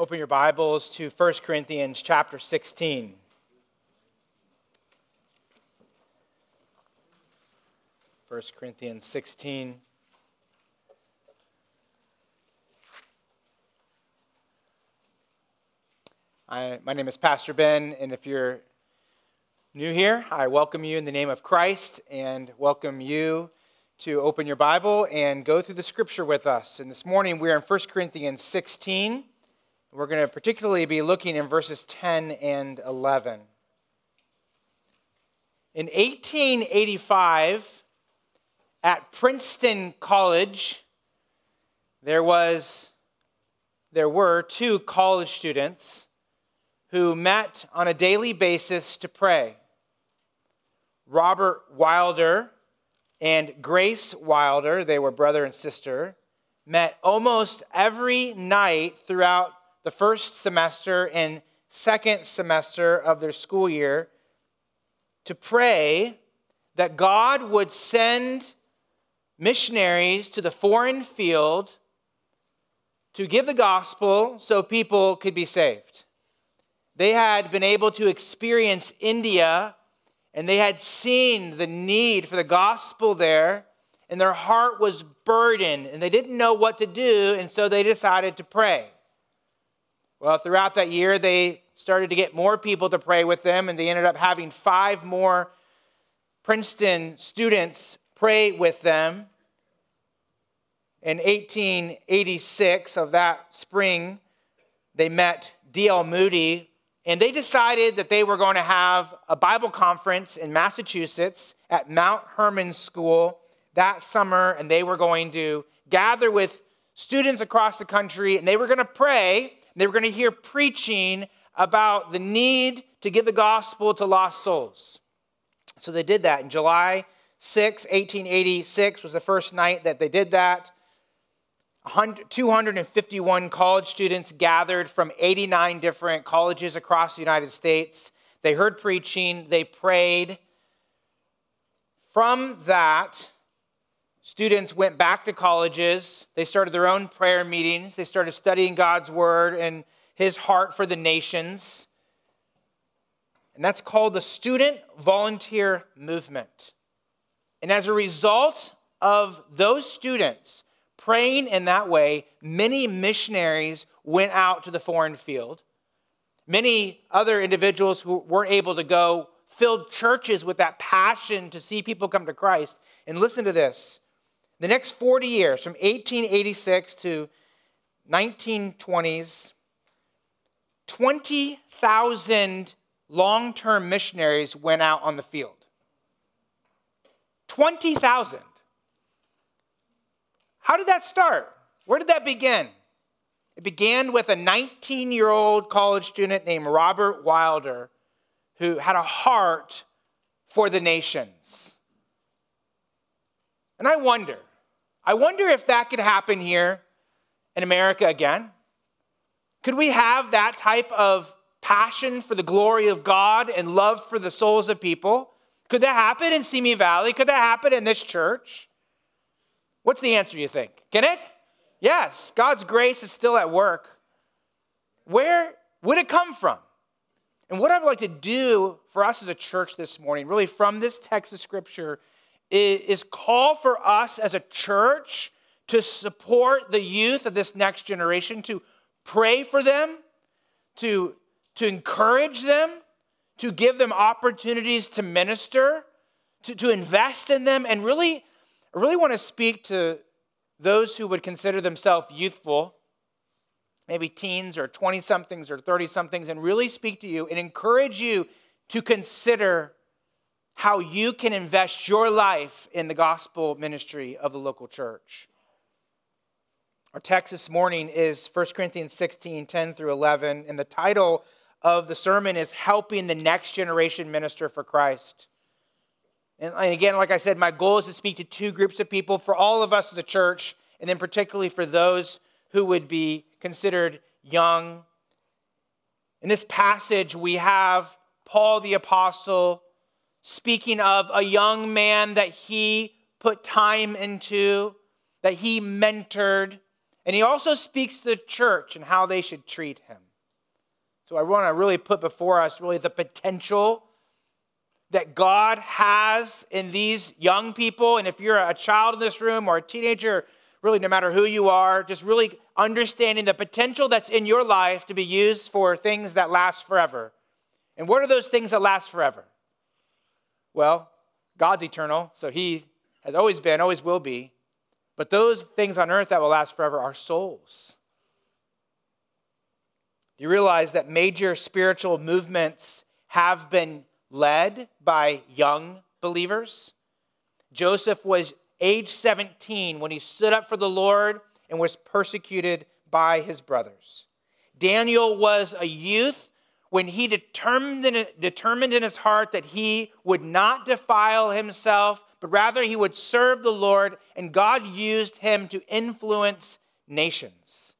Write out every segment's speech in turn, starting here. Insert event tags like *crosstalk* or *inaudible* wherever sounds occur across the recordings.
Open your Bibles to 1 Corinthians chapter 16. First Corinthians 16. I, my name is Pastor Ben, and if you're new here, I welcome you in the name of Christ and welcome you to open your Bible and go through the scripture with us. And this morning we are in 1 Corinthians 16. We're going to particularly be looking in verses 10 and 11. In 1885, at Princeton College, there was there were two college students who met on a daily basis to pray. Robert Wilder and Grace Wilder, they were brother and sister, met almost every night throughout the first semester and second semester of their school year to pray that God would send missionaries to the foreign field to give the gospel so people could be saved. They had been able to experience India and they had seen the need for the gospel there, and their heart was burdened and they didn't know what to do, and so they decided to pray. Well, throughout that year, they started to get more people to pray with them, and they ended up having five more Princeton students pray with them. In 1886 of that spring, they met D.L. Moody, and they decided that they were going to have a Bible conference in Massachusetts at Mount Hermon School that summer, and they were going to gather with students across the country, and they were going to pray they were going to hear preaching about the need to give the gospel to lost souls. So they did that. In July 6, 1886 was the first night that they did that. 251 college students gathered from 89 different colleges across the United States. They heard preaching, they prayed. From that, Students went back to colleges. They started their own prayer meetings. They started studying God's word and his heart for the nations. And that's called the Student Volunteer Movement. And as a result of those students praying in that way, many missionaries went out to the foreign field. Many other individuals who weren't able to go filled churches with that passion to see people come to Christ. And listen to this the next 40 years, from 1886 to 1920s, 20,000 long term missionaries went out on the field. 20,000. How did that start? Where did that begin? It began with a 19 year old college student named Robert Wilder who had a heart for the nations. And I wonder I wonder if that could happen here in America again. Could we have that type of passion for the glory of God and love for the souls of people? Could that happen in Simi Valley? Could that happen in this church? What's the answer, you think? Can it? Yes, God's grace is still at work. Where would it come from? And what I'd like to do for us as a church this morning, really from this text of scripture, is call for us as a church to support the youth of this next generation, to pray for them, to, to encourage them, to give them opportunities to minister, to, to invest in them, and really, I really want to speak to those who would consider themselves youthful, maybe teens or 20 somethings or 30 somethings, and really speak to you and encourage you to consider how you can invest your life in the gospel ministry of the local church. Our text this morning is 1 Corinthians 16 10 through 11, and the title of the sermon is Helping the Next Generation Minister for Christ. And again, like I said, my goal is to speak to two groups of people for all of us as a church, and then particularly for those who would be considered young. In this passage, we have Paul the Apostle speaking of a young man that he put time into, that he mentored, And he also speaks to the church and how they should treat him. So I want to really put before us really the potential that God has in these young people. And if you're a child in this room or a teenager, really no matter who you are, just really understanding the potential that's in your life to be used for things that last forever. And what are those things that last forever? Well, God's eternal, so He has always been, always will be. But those things on earth that will last forever are souls. You realize that major spiritual movements have been led by young believers. Joseph was age 17 when he stood up for the Lord and was persecuted by his brothers. Daniel was a youth when he determined in, determined in his heart that he would not defile himself, but rather he would serve the Lord, and God used him to influence nations.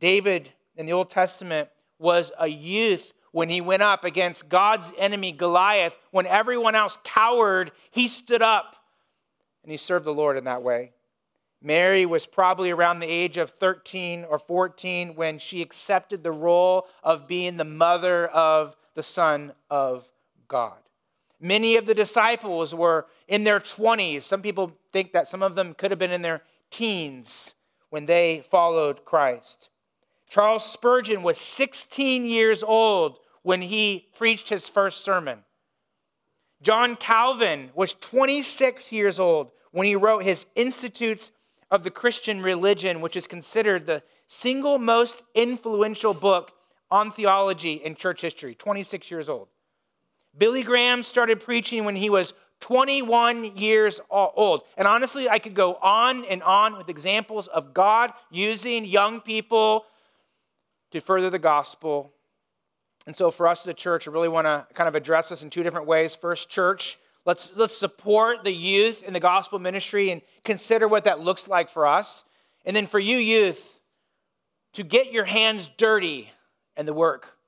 David in the Old Testament was a youth when he went up against God's enemy, Goliath. When everyone else cowered, he stood up and he served the Lord in that way. Mary was probably around the age of 13 or 14 when she accepted the role of being the mother of the Son of God. Many of the disciples were in their 20s. Some people think that some of them could have been in their teens when they followed Christ. Charles Spurgeon was 16 years old when he preached his first sermon. John Calvin was 26 years old when he wrote his Institutes of the Christian religion, which is considered the single most influential book on theology in church history, 26 years old. Billy Graham started preaching when he was 21 years old. And honestly, I could go on and on with examples of God using young people to further the gospel. And so, for us as a church, I really want to kind of address this in two different ways. First, church, Let's, let's support the youth in the gospel ministry and consider what that looks like for us. And then for you, youth, to get your hands dirty in the work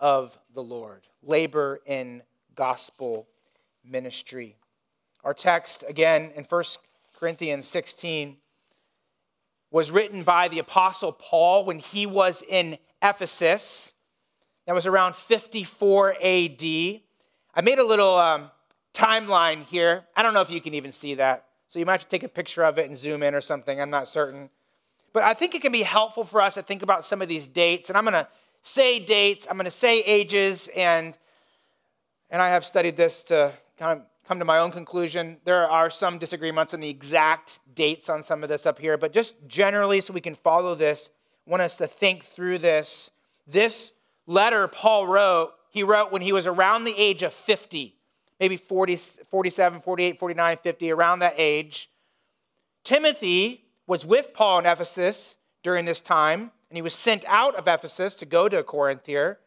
of the Lord. Labor in gospel ministry. Our text, again, in 1 Corinthians 16, was written by the Apostle Paul when he was in Ephesus. That was around 54 AD. I made a little. Um, timeline here. I don't know if you can even see that. So you might have to take a picture of it and zoom in or something. I'm not certain. But I think it can be helpful for us to think about some of these dates. And I'm going to say dates, I'm going to say ages, and, and I have studied this to kind of come to my own conclusion. There are some disagreements on the exact dates on some of this up here, but just generally, so we can follow this, want us to think through this. This letter Paul wrote, he wrote when he was around the age of 50 maybe 40, 47, 48, 49, 50, around that age. Timothy was with Paul in Ephesus during this time, and he was sent out of Ephesus to go to Corinth here.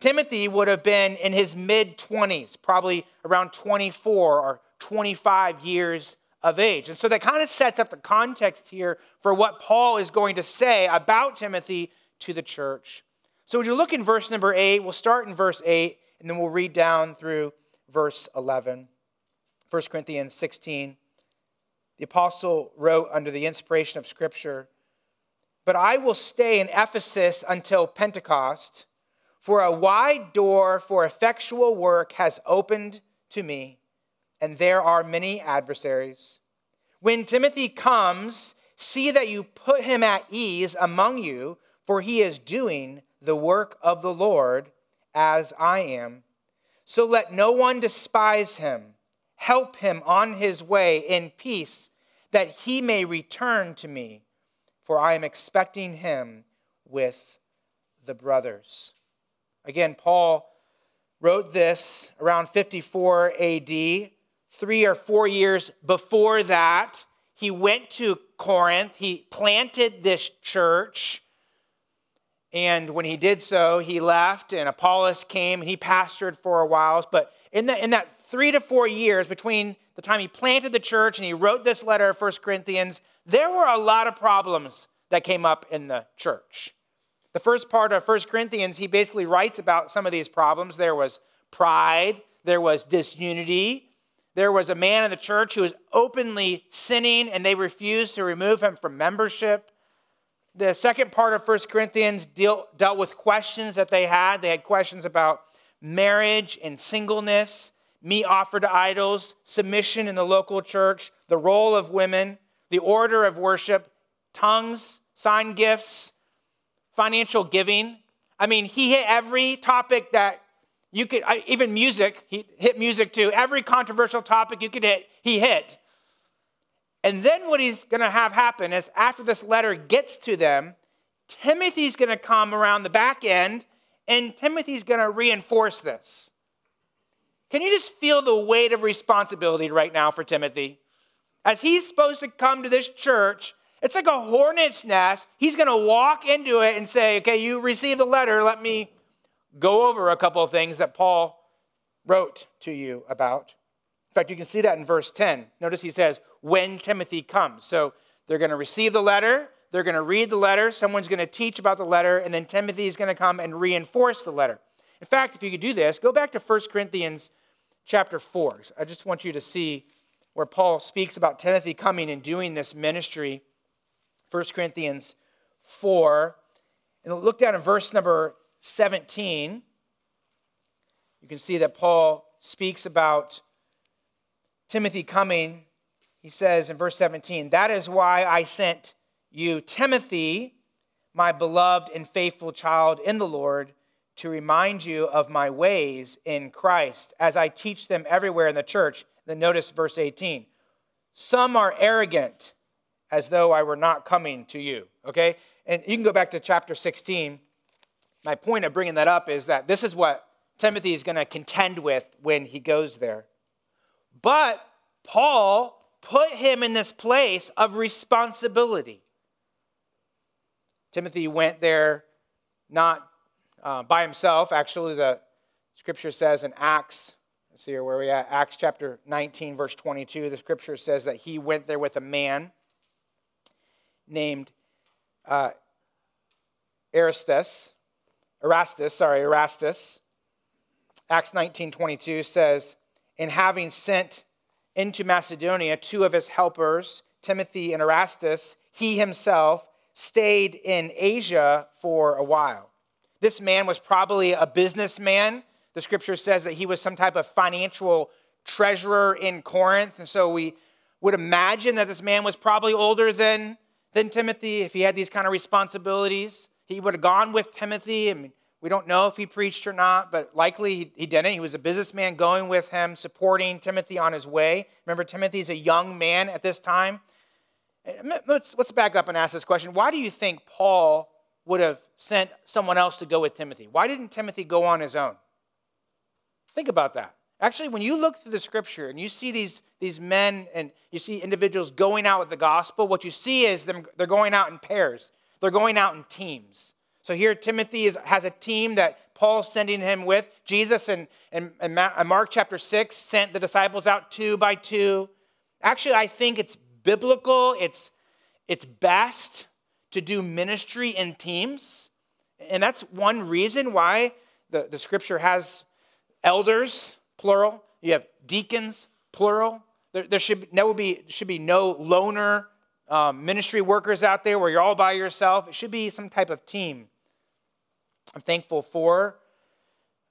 Timothy would have been in his mid 20s, probably around 24 or 25 years of age. And so that kind of sets up the context here for what Paul is going to say about Timothy to the church. So, would you look in verse number 8? We'll start in verse 8, and then we'll read down through verse 11. 1 Corinthians 16. The apostle wrote under the inspiration of Scripture, But I will stay in Ephesus until Pentecost, for a wide door for effectual work has opened to me, and there are many adversaries. When Timothy comes, see that you put him at ease among you, for he is doing the work of the Lord as I am. So let no one despise him. Help him on his way in peace, that he may return to me, for I am expecting him with the brothers. Again, Paul wrote this around 54 AD, three or four years before that. He went to Corinth, he planted this church. And when he did so, he left, and Apollos came, and he pastored for a while. But in that, in that three to four years between the time he planted the church and he wrote this letter of 1 Corinthians, there were a lot of problems that came up in the church. The first part of 1 Corinthians, he basically writes about some of these problems. There was pride, there was disunity, there was a man in the church who was openly sinning, and they refused to remove him from membership. The second part of 1 Corinthians deal, dealt with questions that they had. They had questions about marriage and singleness, meat offered to idols, submission in the local church, the role of women, the order of worship, tongues, sign gifts, financial giving. I mean, he hit every topic that you could, even music, he hit music too. Every controversial topic you could hit, he hit. And then what he's going to have happen is after this letter gets to them, Timothy's going to come around the back end and Timothy's going to reinforce this. Can you just feel the weight of responsibility right now for Timothy? As he's supposed to come to this church, it's like a hornet's nest. He's going to walk into it and say, Okay, you received the letter. Let me go over a couple of things that Paul wrote to you about. In fact, you can see that in verse 10. Notice he says, When Timothy comes. So they're going to receive the letter. They're going to read the letter. Someone's going to teach about the letter, and then Timothy is going to come and reinforce the letter. In fact, if you could do this, go back to 1 Corinthians chapter 4. I just want you to see where Paul speaks about Timothy coming and doing this ministry. 1 Corinthians 4. And look down in verse number 17. You can see that Paul speaks about Timothy coming. He says in verse 17, That is why I sent you, Timothy, my beloved and faithful child in the Lord, to remind you of my ways in Christ as I teach them everywhere in the church. Then notice verse 18. Some are arrogant as though I were not coming to you. Okay? And you can go back to chapter 16. My point of bringing that up is that this is what Timothy is going to contend with when he goes there. But Paul put him in this place of responsibility. Timothy went there not uh, by himself. Actually, the scripture says in Acts, let's see here where we at, Acts chapter 19, verse 22, the scripture says that he went there with a man named uh, Erastus, Erastus, sorry, Erastus. Acts 19, 22 says, in having sent into Macedonia two of his helpers, Timothy and Erastus, he himself stayed in Asia for a while. This man was probably a businessman. The scripture says that he was some type of financial treasurer in Corinth. And so we would imagine that this man was probably older than, than Timothy if he had these kind of responsibilities. He would have gone with Timothy. I mean, we don't know if he preached or not, but likely he, didn't. He was a businessman going with him, supporting Timothy on his way. Remember, Timothy's a young man at this time. Let's, let's back up and ask this question. Why do you think Paul would have sent someone else to go with Timothy? Why didn't Timothy go on his own? Think about that. Actually, when you look through the scripture and you see these, these men and you see individuals going out with the gospel, what you see is them, they're going out in pairs, they're going out in teams. So here, Timothy is, has a team that Paul's sending him with. Jesus and in, in, in Mark chapter 6 sent the disciples out two by two. Actually, I think it's biblical, it's, it's best to do ministry in teams. And that's one reason why the, the scripture has elders, plural. You have deacons, plural. There, there should, there be, should be no loner um, ministry workers out there where you're all by yourself. It should be some type of team. I'm thankful for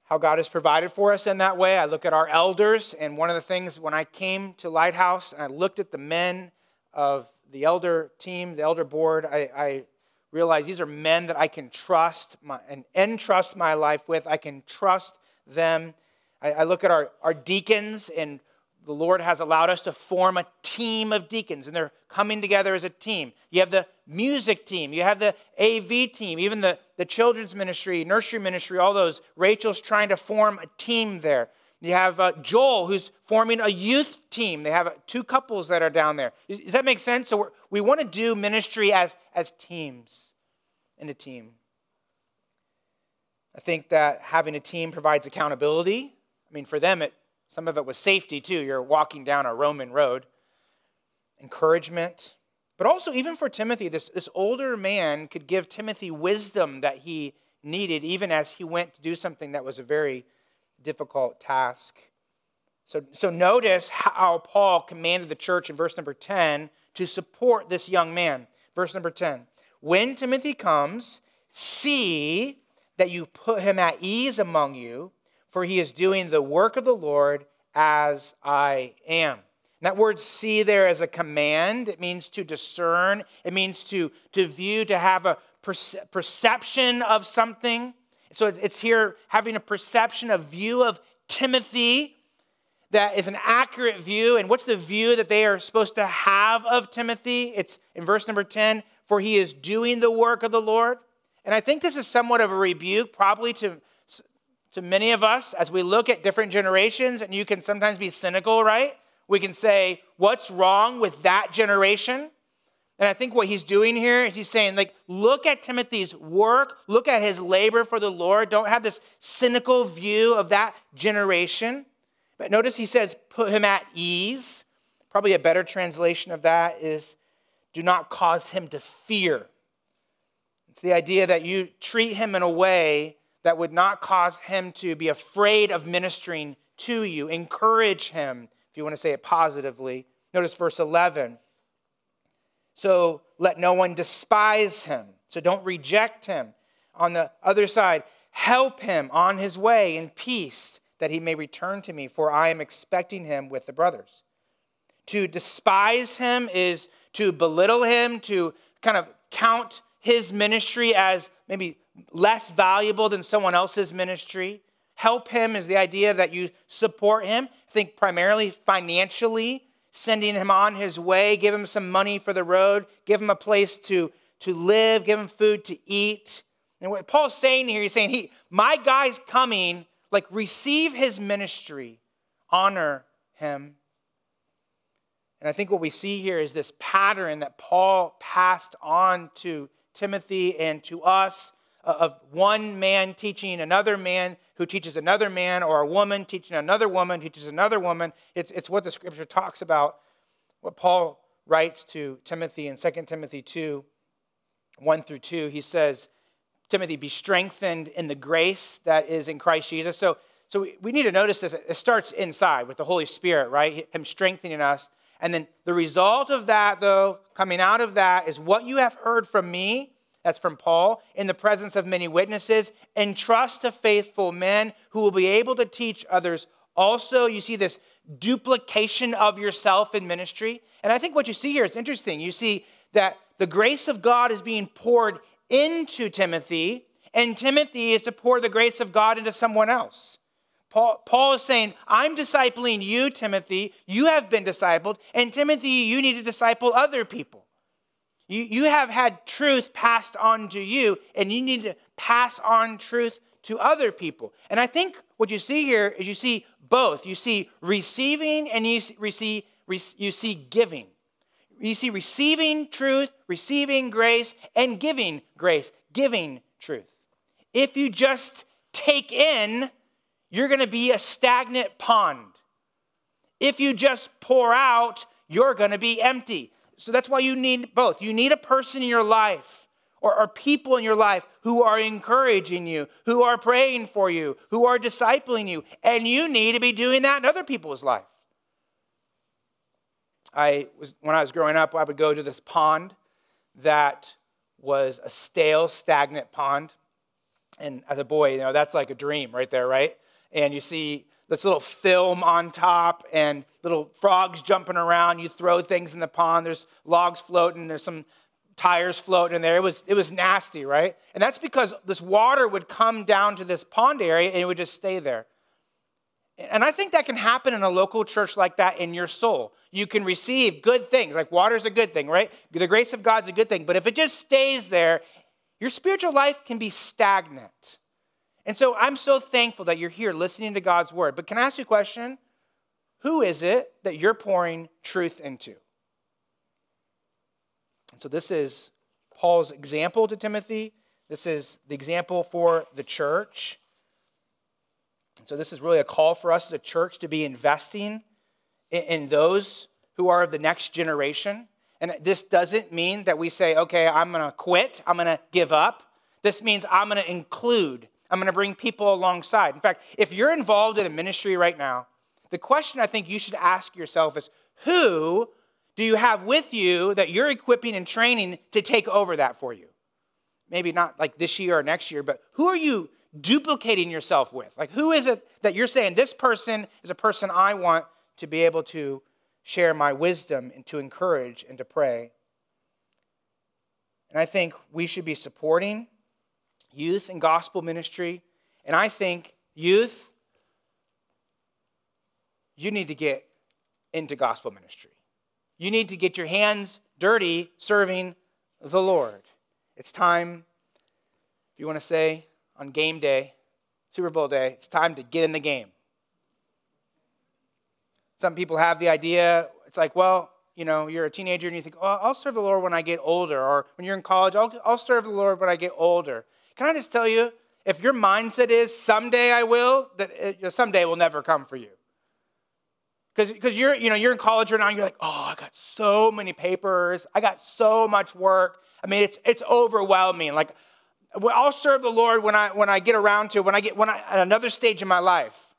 how God has provided for us in that way. I look at our elders, and one of the things when I came to Lighthouse and I looked at the men of the elder team, the elder board, I, I realized these are men that I can trust my, and entrust my life with. I can trust them. I, I look at our, our deacons, and the Lord has allowed us to form a team of deacons, and they're coming together as a team. You have the music team, you have the AV team, even the, the children's ministry, nursery ministry, all those. Rachel's trying to form a team there. You have uh, Joel, who's forming a youth team. They have uh, two couples that are down there. Does, does that make sense? So we want to do ministry as, as teams in a team. I think that having a team provides accountability. I mean, for them, it, some of it was safety too. You're walking down a Roman road. Encouragement. But also, even for Timothy, this, this older man could give Timothy wisdom that he needed, even as he went to do something that was a very difficult task. So, so notice how Paul commanded the church in verse number 10 to support this young man. Verse number 10 when Timothy comes, see that you put him at ease among you, for he is doing the work of the Lord as I am. And that word see there as a command. It means to discern, it means to, to view, to have a perce- perception of something. So it's here having a perception, a view of Timothy that is an accurate view. And what's the view that they are supposed to have of Timothy? It's in verse number 10 for he is doing the work of the Lord. And I think this is somewhat of a rebuke, probably to, to many of us as we look at different generations. And you can sometimes be cynical, right? We can say, What's wrong with that generation? And I think what he's doing here is he's saying, like, look at Timothy's work, look at his labor for the Lord. Don't have this cynical view of that generation. But notice he says, put him at ease. Probably a better translation of that is, do not cause him to fear. It's the idea that you treat him in a way that would not cause him to be afraid of ministering to you. Encourage him, if you want to say it positively. Notice verse 11. So let no one despise him. So don't reject him. On the other side, help him on his way in peace that he may return to me, for I am expecting him with the brothers. To despise him is to belittle him, to kind of count his ministry as maybe less valuable than someone else's ministry. Help him is the idea that you support him, think primarily financially sending him on his way, give him some money for the road, give him a place to, to live, give him food to eat. And what Paul's saying here, he's saying, he, my guy's coming, like receive his ministry, honor him. And I think what we see here is this pattern that Paul passed on to Timothy and to us Uh, of one man teaching another man who teaches another man, or a woman teaching another woman who teaches another woman. It's, it's what the scripture talks about, what Paul writes to Timothy in 2 Timothy 2 1 through 2. He says, Timothy, be strengthened in the grace that is in Christ Jesus. So, so we, we need to notice this. It starts inside with the Holy Spirit, right? Him strengthening us. And then the result of that, though, coming out of that, is what you have heard from me that's from Paul. In the presence of many witnesses, entrust to faithful men who will be able to teach others. Also, you see this duplication of yourself in ministry. And I think what you see here is interesting. You see that the grace of God is being poured into Timothy, and Timothy is to pour the grace of God into someone else. Paul, Paul, is saying, I'm discipling you, Timothy. You have been discipled. And Timothy, you need to disciple other people. You, you have had truth passed on to you, and you need to pass on truth to other people. And I think what you see here is you see both. You see receiving and you see, you see giving. You see receiving truth, receiving grace, and giving grace, giving truth. If you just take in, you're going to be a stagnant pond. If you just pour out, you're going to be empty. So that's why you need both. You need a person in your life or, or people in your life who are encouraging you, who are praying for you, who are discipling you. And you need to be doing that in other people's life. I was, when I was growing up, I would go to this pond that was a stale, stagnant pond. And as a boy, you know, that's like a dream right there, right? And you see this little film on top and little frogs jumping around. You throw things in the pond. There's logs floating. There's some tires floating in there. It was, it was nasty, right? And that's because this water would come down to this pond area and it would just stay there. And I think that can happen in a local church like that in your soul. You can receive good things, like water's a good thing, right? The grace of God's a good thing. But if it just stays there, your spiritual life can be stagnant. And so I'm so thankful that you're here listening to God's word. But can I ask you a question? Who is it that you're pouring truth into? And so this is Paul's example to Timothy. This is the example for the church. And So this is really a call for us as a church to be investing in, in those who are of the next generation. And this doesn't mean that we say, okay, I'm going to quit, I'm going to give up. This means I'm going to include I'm going to bring people alongside. In fact, if you're involved in a ministry right now, the question I think you should ask yourself is who do you have with you that you're equipping and training to take over that for you? maybe not like this year or next year, but who are you duplicating yourself with? Like, who is it that you're saying, this person is a person I want to be able to share my wisdom and to encourage and to pray? And I think we should be supporting youth and gospel ministry. And I think youth, you need to get into gospel ministry. You need to get your hands dirty serving the Lord. It's time, if you want to say, on game day, Super Bowl day, it's time to get in the game. Some people have the idea, it's like, well, you know, you're a teenager and you think, oh, I'll serve the Lord when I get older. Or when you're in college, I'll, I'll serve the Lord when I get older. Can I just tell you, if your mindset is someday I will, that it, someday will never come for you. Because you're, you know, you're in college right now, you're like, oh, I got so many papers, I got so much work. I mean, it's it's overwhelming. Like, I'll serve the Lord when I when I get around to when I get when I at another stage in my life.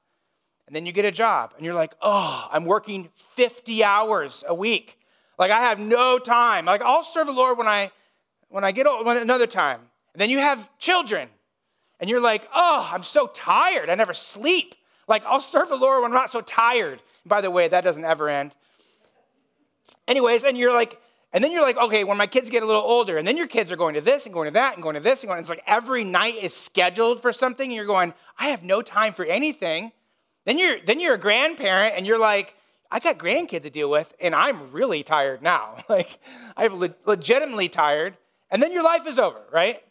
And then you get a job and you're like, oh, I'm working 50 hours a week. Like I have no time. Like I'll serve the Lord when I when I get old, when, another time. Then you have children and you're like, oh, I'm so tired. I never sleep. Like I'll serve the Lord when I'm not so tired. And by the way, that doesn't ever end. Anyways, and you're like, and then you're like, okay, when my kids get a little older, and then your kids are going to this and going to that and going to this and going, it's like every night is scheduled for something, and you're going, I have no time for anything. Then you're, then you're a grandparent and you're like, I got grandkids to deal with and I'm really tired now. *laughs* like, I'm le- legitimately tired. And then your life is over, right?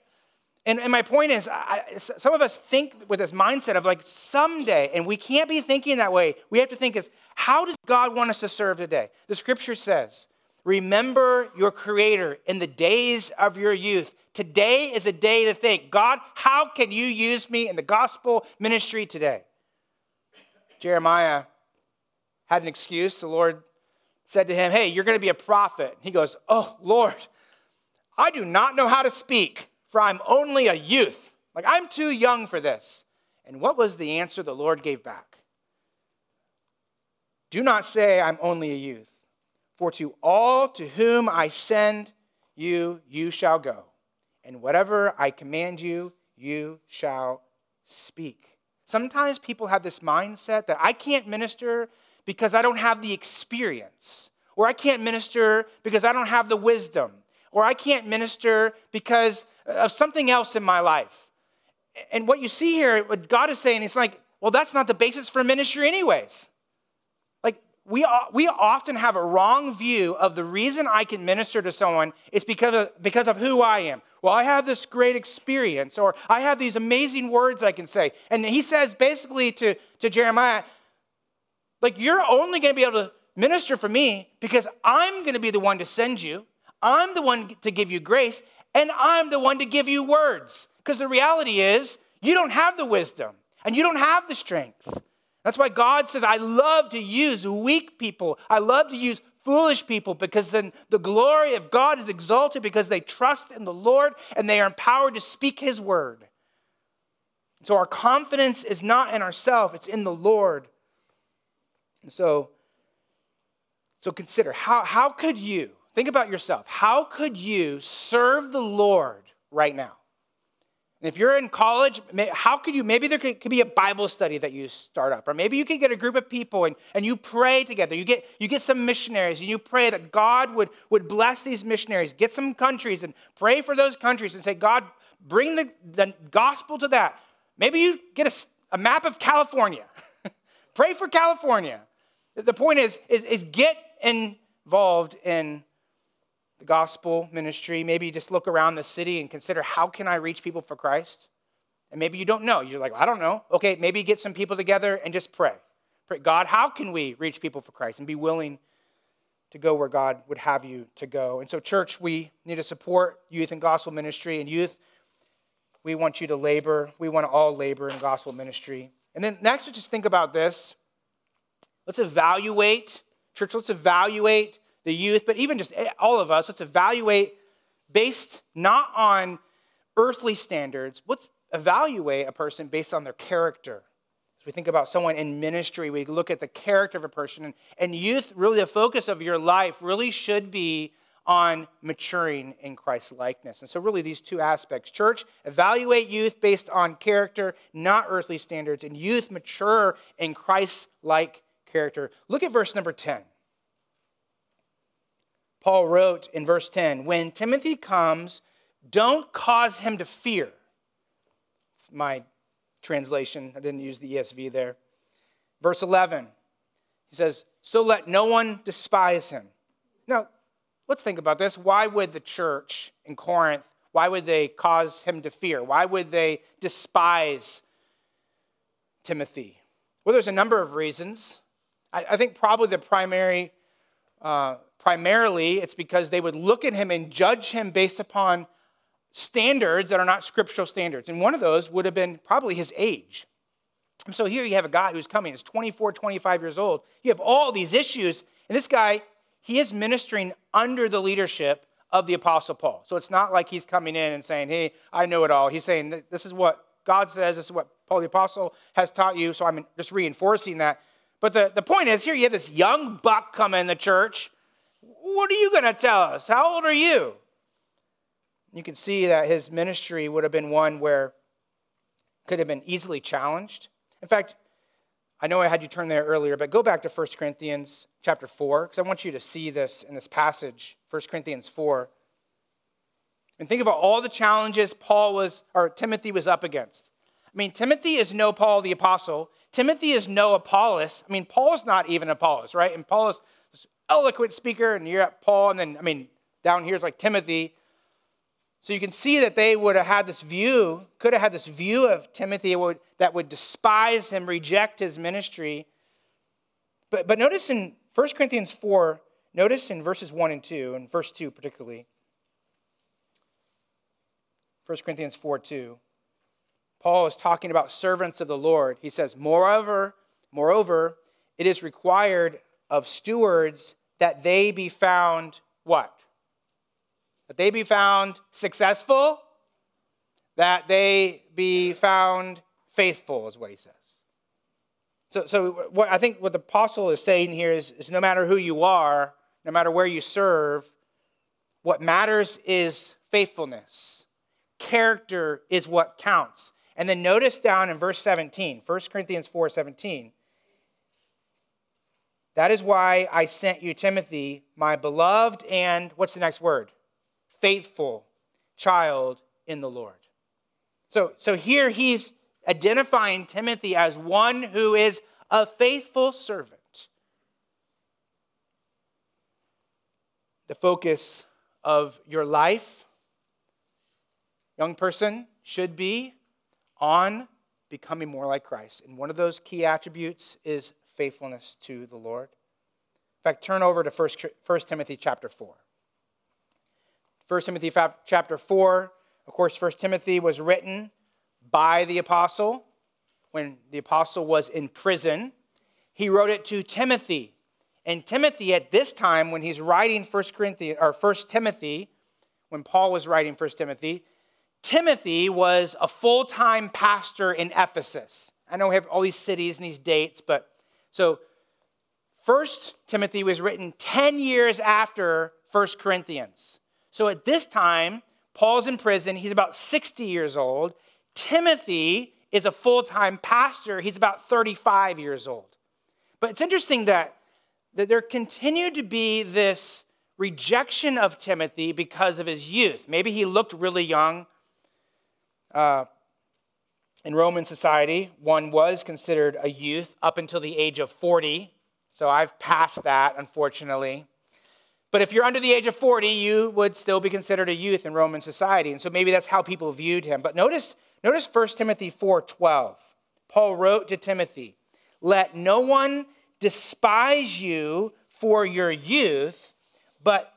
And, and my point is, I, some of us think with this mindset of like someday, and we can't be thinking that way. We have to think is, how does God want us to serve today? The scripture says, remember your creator in the days of your youth. Today is a day to think, God, how can you use me in the gospel ministry today? Jeremiah had an excuse. The Lord said to him, Hey, you're going to be a prophet. He goes, Oh, Lord, I do not know how to speak, for I'm only a youth. Like, I'm too young for this. And what was the answer the Lord gave back? Do not say, I'm only a youth, for to all to whom I send you, you shall go. And whatever I command you, you shall speak. Sometimes people have this mindset that I can't minister because I don't have the experience, or I can't minister because I don't have the wisdom, or I can't minister because of something else in my life. And what you see here, what God is saying, is like, well, that's not the basis for ministry, anyways Like, we, we often have a wrong view of the reason I can minister to someone is because of, because of who I am. Well, I have this great experience, or I have these amazing words I can say. And he says basically to, to Jeremiah, like, you're only going to be able to minister for me because I'm going to be the one to send you. I'm the one to give you grace, and I'm the one to give you words. Because the reality is, you don't have the wisdom and you don't have the strength. That's why God says, I love to use weak people. I love to use foolish people because then the glory of God is exalted because they trust in the Lord and they are empowered to speak His word. So our confidence is not in ourselves, it's in the Lord. And so, so consider how, how could you, think about yourself, how could you serve the Lord right now? And if you're in college, how could you, maybe there could, could, be a Bible study that you start up, or maybe you could get a group of people and, and you pray together. You get, you get some missionaries and you pray that God would, would bless these missionaries. Get some countries and pray for those countries and say, God, bring the, the gospel to that. Maybe you get a, a map of California. *laughs* pray for California. The point is, is, is get involved in the gospel ministry. Maybe you just look around the city and consider how can I reach people for Christ? And maybe you don't know. You're like, I don't know. Okay, maybe get some people together and just pray. Pray, God, how can we reach people for Christ and be willing to go where God would have you to go? And so, church, we need to support youth and gospel ministry. And youth, we want you to labor. We want to all labor in gospel ministry. And then next, just think about this. Let's evaluate, church, let's evaluate the youth, but even just eh, all of us, let's evaluate based not on earthly standards, let's evaluate a person based on their character. As we think about someone in ministry, we look at the character of a person. And, and youth, really, the focus of your life really should be on maturing in Christ's likeness. And so, really, these two aspects church, evaluate youth based on character, not earthly standards, and youth mature in Christ like character. Look at verse number 10. Paul wrote in verse 10 When Timothy comes, don't cause him to fear. It's my translation. I didn't use the ESV there. Verse 11, he says, So let no one despise him. Now, let's think about this. Why would the church in Corinth, why would they cause him to fear? Why would they despise Timothy? Well, there's a number of reasons. I, I think probably the primary, uh, primarily, it's because they would look at him and judge him based upon standards that are not scriptural standards. And one of those would have been probably his age. And so here you have a guy who's coming, he's 24, 25 years old. You have all these issues, and this guy, he is ministering under the leadership of the Apostle Paul. So it's not like he's coming in and saying, hey, I know it all. He's saying, this is what God says, this is what Paul the Apostle has taught you, so I'm just reinforcing that. But the, the point is, here you have this young buck come in the church. What are you going to tell us? How old are you? You can see that his ministry would have been one where could have been easily challenged. In fact, I know I had you turn there earlier, but go back to 1 Corinthians chapter 4, because I want you to see this in this passage, 1 Corinthians 4. And think about all the challenges Paul was, or Timothy was up against. I mean, Timothy is no Paul the apostle. Timothy is no Apollos. I mean, Paul's not even Apollos, right? And Paul is this eloquent speaker, and you're at Paul, and then, I mean, down here is like Timothy. So you can see that they would have had this view, could have had this view of Timothy that would despise him, reject his ministry. But, but notice in 1 Corinthians 4, notice in verses 1 and 2, and verse 2 particularly. 1 Corinthians 4 2. Paul is talking about servants of the Lord. He says, Moreover, moreover, it is required of stewards that they be found what? That they be found successful, that they be found faithful, is what he says. So, so what I think what the apostle is saying here is, is no matter who you are, no matter where you serve, what matters is faithfulness. Character is what counts. And then notice down in verse 17, 1 Corinthians 4 17. That is why I sent you Timothy, my beloved, and what's the next word? Faithful child in the Lord. So, so here he's identifying Timothy as one who is a faithful servant. The focus of your life, young person, should be on becoming more like Christ. And one of those key attributes is faithfulness to the Lord. In fact, turn over to 1, 1 Timothy chapter 4. 1 Timothy chapter 4, of course, 1 Timothy was written by the apostle when the apostle was in prison. He wrote it to Timothy. And Timothy, at this time, when he's writing 1 Corinthians or 1 Timothy, when Paul was writing 1 Timothy, Timothy was a full time pastor in Ephesus. I know we have all these cities and these dates, but so First Timothy was written 10 years after 1 Corinthians. So at this time, Paul's in prison. He's about 60 years old. Timothy is a full time pastor. He's about 35 years old. But it's interesting that, that there continued to be this rejection of Timothy because of his youth. Maybe he looked really young. Uh, in Roman society, one was considered a youth up until the age of 40. So I've passed that, unfortunately. But if you're under the age of 40, you would still be considered a youth in Roman society. And so maybe that's how people viewed him. But notice, notice 1 Timothy 4:12. Paul wrote to Timothy, "Let no one despise you for your youth, but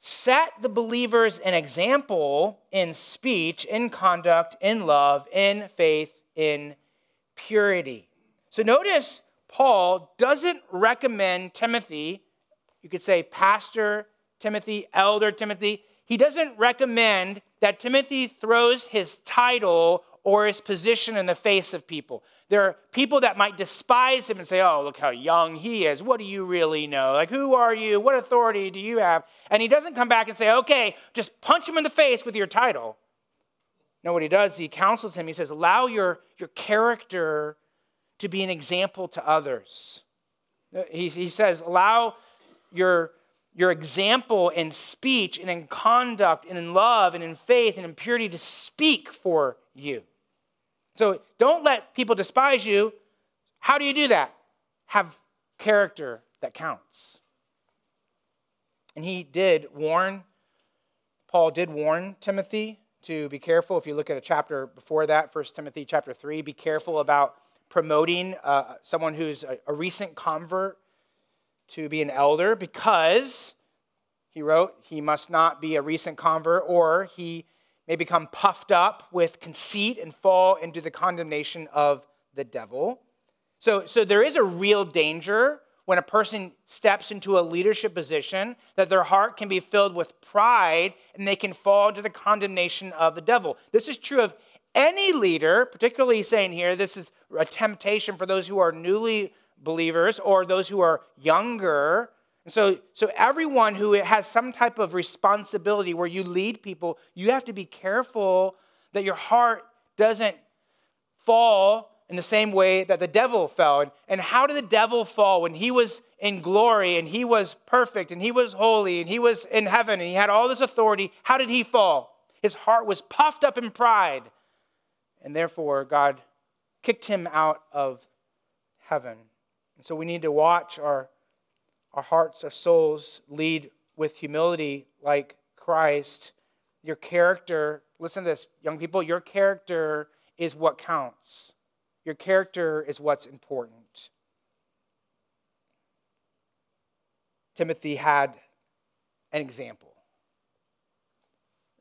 set the believers an example in speech, in conduct, in love, in faith, in purity. So notice Paul doesn't recommend Timothy, you could say Pastor Timothy, Elder Timothy. He doesn't recommend that Timothy throws his title or his position in the face of people. There are people that might despise him and say, Oh, look how young he is. What do you really know? Like, who are you? What authority do you have? And he doesn't come back and say, Okay, just punch him in the face with your title. No, what he does, he counsels him. He says, Allow your, your character to be an example to others. Uh, he, he says, Allow your your example in speech and in conduct and in love and in faith and in purity to speak for you. So don't let people despise you. How do you do that? Have character that counts. And he did warn, Paul did warn Timothy to be careful. If you look at a chapter before that, 1 Timothy chapter 3, be careful about promoting uh, someone who's a, a recent convert to be an elder because, he wrote, he must not be a recent convert or he may become puffed up with conceit and fall into the condemnation of the devil. So, so there is a real danger when a person steps into a leadership position that their heart can be filled with pride and they can fall into the condemnation of the devil. This is true of any leader, particularly saying here, this is a temptation for those who are newly believers or those who are younger. And so, so everyone who has some type of responsibility where you lead people, you have to be careful that your heart doesn't fall in the same way that the devil fell. And how did the devil fall when he was in glory and he was perfect and he was holy and he was in heaven and he had all this authority? How did he fall? His heart was puffed up in pride. And therefore, God kicked him out of heaven. And so we need to watch our, our hearts, our souls lead with humility like Christ. Your character, listen to this, young people, your character is what counts. Your character is what's important. Timothy had an example.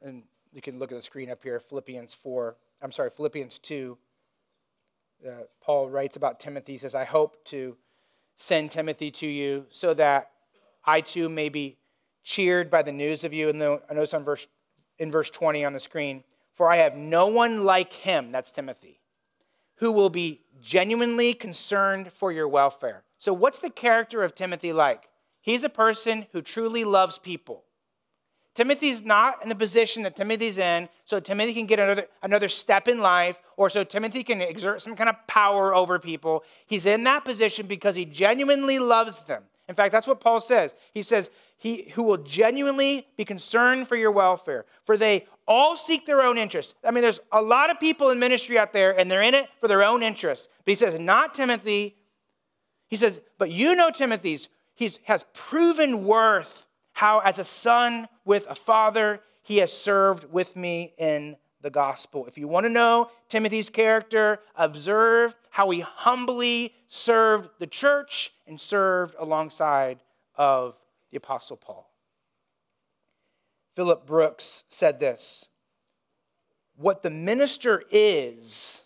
And you can look at the screen up here, Philippians 4, I'm sorry, Philippians 2. Uh, Paul writes about Timothy. He says, I hope to send Timothy to you so that I too may be cheered by the news of you. And I notice on verse, in verse 20 on the screen, for I have no one like him, that's Timothy, who will be genuinely concerned for your welfare. So, what's the character of Timothy like? He's a person who truly loves people. Timothy's not in the position that Timothy's in, so Timothy can get another, another step in life, or so Timothy can exert some kind of power over people. He's in that position because he genuinely loves them. In fact, that's what Paul says. He says, He who will genuinely be concerned for your welfare, for they all seek their own interests. I mean, there's a lot of people in ministry out there, and they're in it for their own interests. But he says, not Timothy. He says, but you know Timothy's, he has proven worth how, as a son with a father, he has served with me in the gospel. If you want to know Timothy's character, observe how he humbly served the church and served alongside of the Apostle Paul. Philip Brooks said this What the minister is,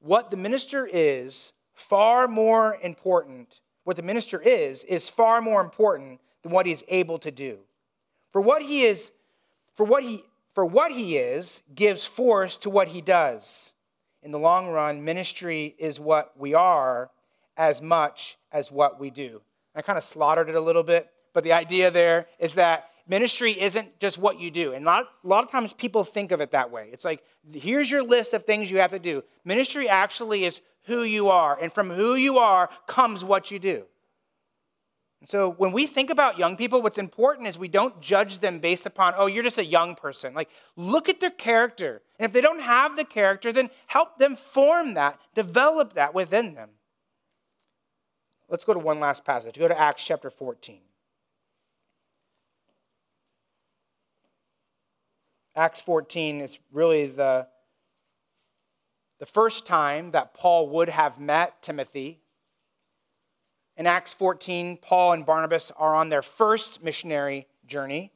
what the minister is, far more important what the minister is, is far more important than what he's able to do. For what he is, for what he, for what he is, gives force to what he does. In the long run, ministry is what we are as much as what we do. I kind of slaughtered it a little bit, but the idea there is that ministry isn't just what you do. And a lot, a lot of times people think of it that way. It's like, here's your list of things you have to do. Ministry actually is who you are, and from who you are comes what you do. And so when we think about young people, what's important is we don't judge them based upon, oh, you're just a young person. Like, look at their character. And if they don't have the character, then help them form that, develop that within them. Let's go to one last passage. Go to Acts chapter 14. Acts 14 is really the the first time that Paul would have met Timothy. In Acts 14, Paul and Barnabas are on their first missionary journey.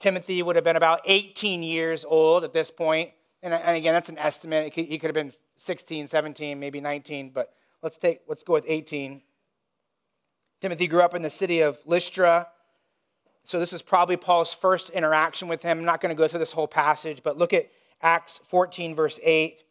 Timothy would have been about 18 years old at this point. And, and again, that's an estimate. He could have been 16, 17, maybe 19, but let's, take, let's go with 18. Timothy grew up in the city of Lystra. So this is probably Paul's first interaction with him. I'm not going to go through this whole passage, but look at Acts 14, verse 8.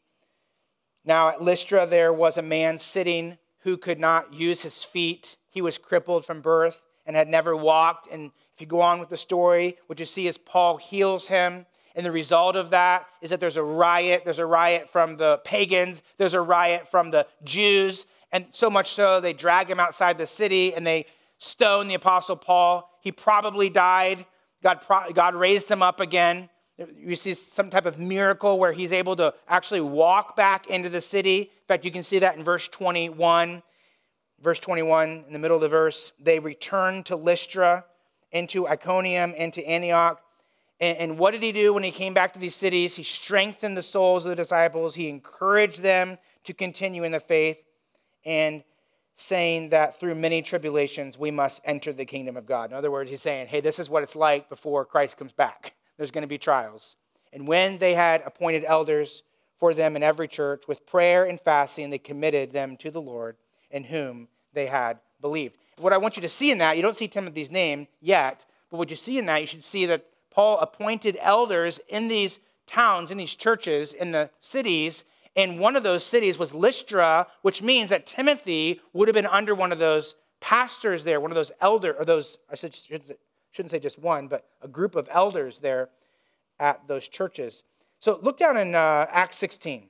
Now at Lystra there was a man sitting who could not use his feet. He was crippled from birth and had never walked. And if you go on with the story, what you see is Paul heals him. And the result of that is that there's a riot. There's a riot from the pagans, there's a riot from the Jews. And so much so, they drag him outside the city and they stone the Apostle Paul. He probably died. God, God raised him up again. You see some type of miracle where he's able to actually walk back into the city. In fact, you can see that in verse 21. Verse 21, in the middle of the verse, they returned to Lystra, into Iconium, and to Antioch. And, and what did he do when he came back to these cities? He strengthened the souls of the disciples, he encouraged them to continue in the faith, and saying that through many tribulations we must enter the kingdom of God. In other words, he's saying, hey, this is what it's like before Christ comes back. There's going to be trials. And when they had appointed elders for them in every church, with prayer and fasting, they committed them to the Lord in whom they had believed. What I want you to see in that, you don't see Timothy's name yet, but what you see in that, you should see that Paul appointed elders in these towns, in these churches, in the cities, and one of those cities was Lystra, which means that Timothy would have been under one of those pastors there, one of those elder, or those, I shouldn't say just one, but a group of elders there at those churches. So look down in uh, Acts 16,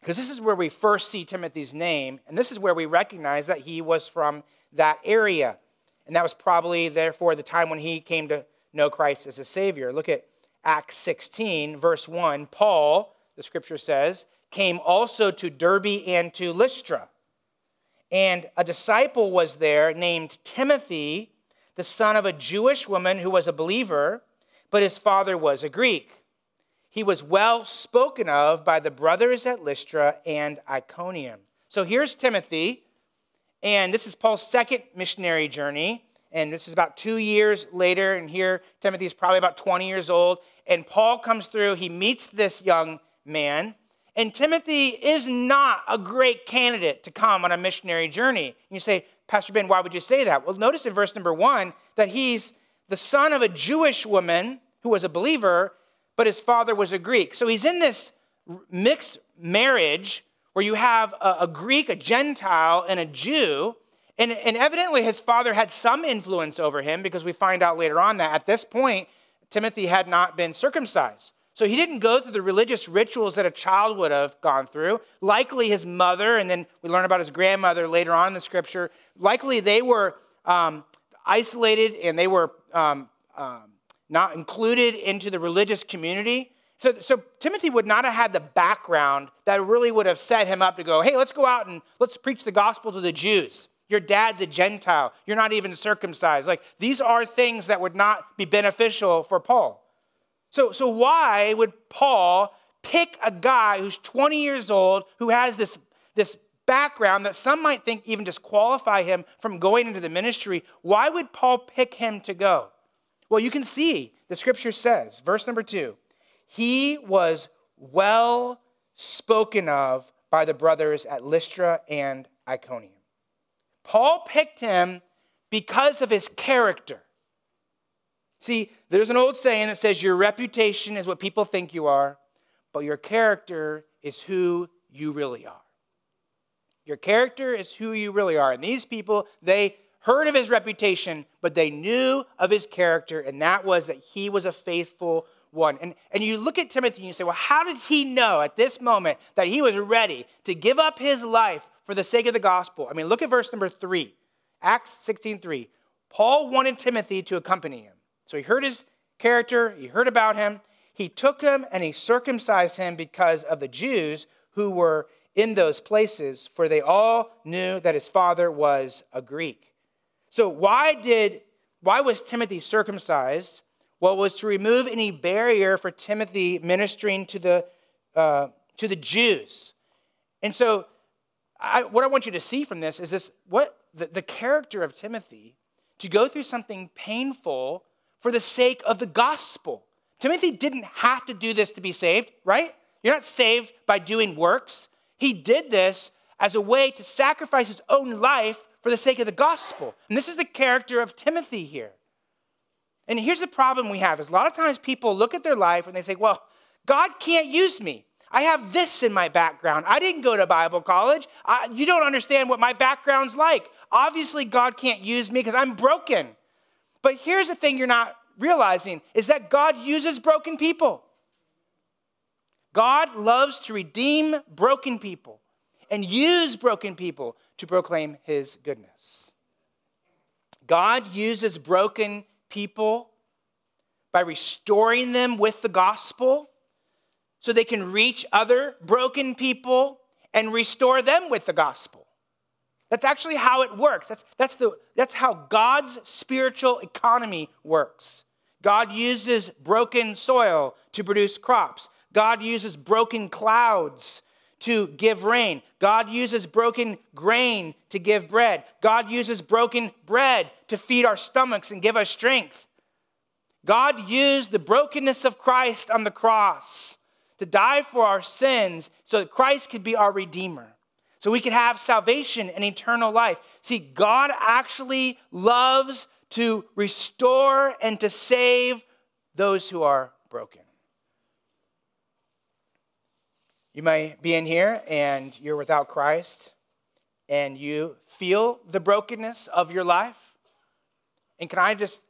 because this is where we first see Timothy's name, and this is where we recognize that he was from that area. And that was probably, therefore, the time when he came to know Christ as a Savior. Look at Acts 16, verse 1. Paul, the scripture says, came also to Derbe and to Lystra. And a disciple was there named Timothy, the son of a Jewish woman who was a believer, but his father was a Greek. He was well spoken of by the brothers at Lystra and Iconium. So here's Timothy, and this is Paul's second missionary journey. And this is about two years later. And here, Timothy is probably about 20 years old. And Paul comes through. He meets this young man. And Timothy is not a great candidate to come on a missionary journey. You say, Pastor Ben, why would you say that? Well, notice in verse number one that he's the son of a Jewish woman who was a believer, but his father was a Greek. So he's in this mixed marriage where you have a, a Greek, a Gentile, and a Jew. And, and evidently, his father had some influence over him because we find out later on that at this point, Timothy had not been circumcised. So he didn't go through the religious rituals that a child would have gone through. Likely his mother, and then we learn about his grandmother later on in the scripture, likely they were um, isolated and they were um, um, not included into the religious community. So, so Timothy would not have had the background that really would have set him up to go, hey, let's go out and let's preach the gospel to the Jews. Your dad's a Gentile. You're not even circumcised. Like, these are things that would not be beneficial for Paul. So, so why would Paul pick a guy who's 20 years old, who has this, this background that some might think even disqualify him from going into the ministry? Why would Paul pick him to go? Well, you can see the scripture says, verse number two, he was well spoken of by the brothers at Lystra and Iconium. Paul picked him because of his character. See, there's an old saying that says your reputation is what people think you are, but your character is who you really are. Your character is who you really are. And these people, they heard of his reputation, but they knew of his character, and that was that he was a faithful one. And, and you look at Timothy and you say, well, how did he know at this moment that he was ready to give up his life for the sake of the gospel? I mean, look at verse number three, Acts 16 3. Paul wanted Timothy to accompany him. So he heard his character, he heard about him. He took him and he circumcised him because of the Jews who were in those places, for they all knew that his father was a Greek. So why did why was Timothy circumcised? Well, was to remove any barrier for Timothy ministering to the, uh, to the Jews. And so, I, what I want you to see from this is this what the, the character of Timothy to go through something painful for the sake of the gospel. Timothy didn't have to do this to be saved, right? You're not saved by doing works. He did this as a way to sacrifice his own life for the sake of the gospel. And this is the character of Timothy here. And here's the problem we have is a lot of times people look at their life and they say, well, God can't use me. I have this in my background. I didn't go to Bible college. I, you don't understand what my background's like. Obviously, God can't use me because I'm broken. But here's the thing you're not realizing is that God uses broken people. God loves to redeem broken people and use broken people to proclaim his goodness. God uses broken people by restoring them with the gospel so they can reach other broken people and restore them with the gospel. That's actually how it works. That's, that's, the, that's how God's spiritual economy works. God uses broken soil to produce crops. God uses broken clouds to give rain. God uses broken grain to give bread. God uses broken bread to feed our stomachs and give us strength. God used the brokenness of Christ on the cross to die for our sins so that Christ could be our Redeemer, so we could have salvation and eternal life. See, God actually loves to restore and to save those who are broken. You may be in here and you're without Christ and you feel the brokenness of your life. And can I just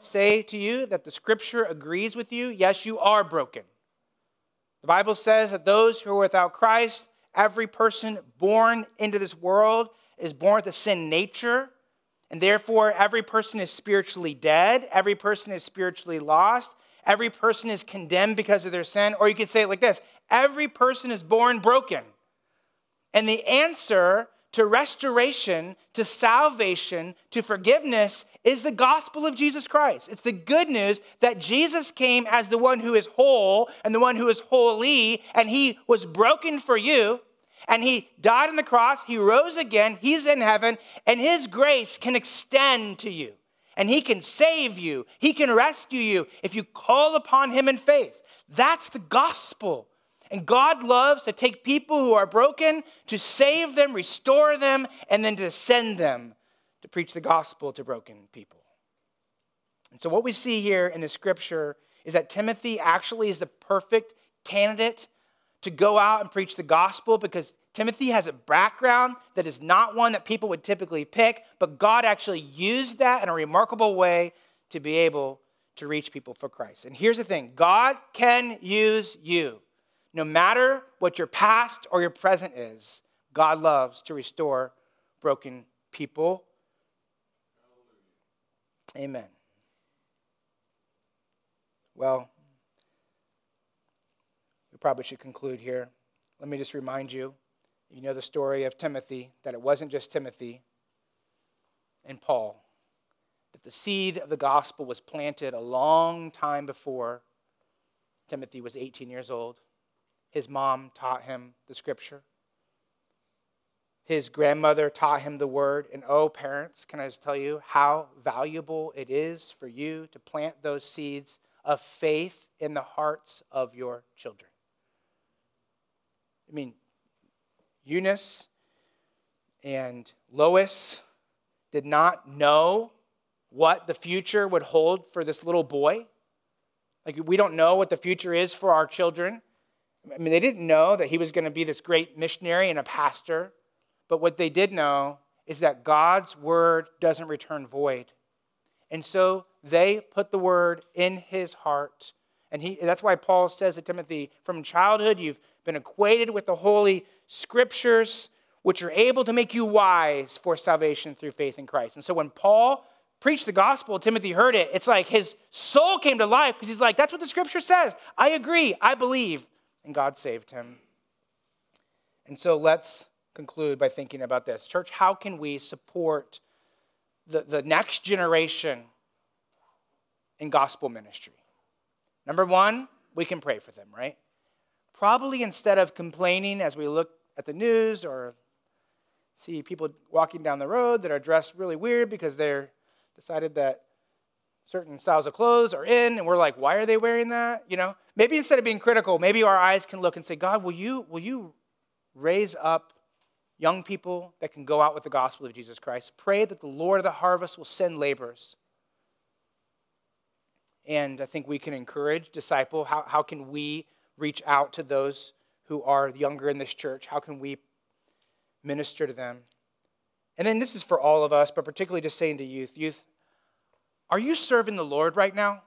say to you that the scripture agrees with you? Yes, you are broken. The Bible says that those who are without Christ, every person born into this world is born with a sin nature, and therefore every person is spiritually dead, every person is spiritually lost, every person is condemned because of their sin. Or you could say it like this every person is born broken. And the answer to restoration, to salvation, to forgiveness is the gospel of Jesus Christ. It's the good news that Jesus came as the one who is whole and the one who is holy, and he was broken for you. And he died on the cross, he rose again, he's in heaven, and his grace can extend to you. And he can save you, he can rescue you if you call upon him in faith. That's the gospel. And God loves to take people who are broken, to save them, restore them, and then to send them to preach the gospel to broken people. And so, what we see here in the scripture is that Timothy actually is the perfect candidate to go out and preach the gospel because Timothy has a background that is not one that people would typically pick, but God actually used that in a remarkable way to be able to reach people for Christ. And here's the thing God can use you. No matter what your past or your present is, God loves to restore broken people. Amen. Well, we probably should conclude here. Let me just remind you you know the story of Timothy, that it wasn't just Timothy and Paul, that the seed of the gospel was planted a long time before Timothy was 18 years old. His mom taught him the scripture. His grandmother taught him the word. And oh, parents, can I just tell you how valuable it is for you to plant those seeds of faith in the hearts of your children? I mean, Eunice and Lois did not know what the future would hold for this little boy. Like, we don't know what the future is for our children. I mean, they didn't know that he was going to be this great missionary and a pastor, but what they did know is that God's word doesn't return void. And so they put the word in his heart. And he, that's why Paul says to Timothy, from childhood, you've been equated with the holy scriptures, which are able to make you wise for salvation through faith in Christ. And so when Paul preached the gospel, Timothy heard it, it's like his soul came to life because he's like, that's what the scripture says. I agree. I believe and God saved him. And so let's conclude by thinking about this. Church, how can we support the, the next generation in gospel ministry? Number one, we can pray for them, right? Probably instead of complaining as we look at the news or see people walking down the road that are dressed really weird because they're decided that certain styles of clothes are in and we're like why are they wearing that? You know maybe instead of being critical maybe our eyes can look and say god will you will you raise up young people that can go out with the gospel of jesus christ? Pray that the lord of the harvest will send laborers. And i think we can encourage disciple how, how can we reach out to those who are younger in this church? How can we minister to them? And then this is for all of us, but particularly just saying to youth, youth, are you serving the Lord right now?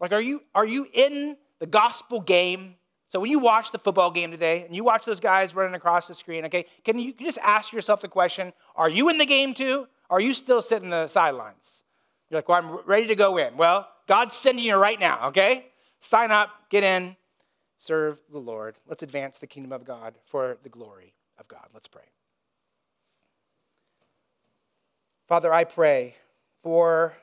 Like, are you, are you in the gospel game? So when you watch the football game today and you watch those guys running across the screen, okay, can you just ask yourself the question, are you in the game too? Are you still sitting the sidelines? You're like, well, I'm ready to go in. Well, God's sending you right now, okay? Sign up, get in, serve the Lord. Let's advance the kingdom of God for the glory of God. Let's pray. Father, I pray for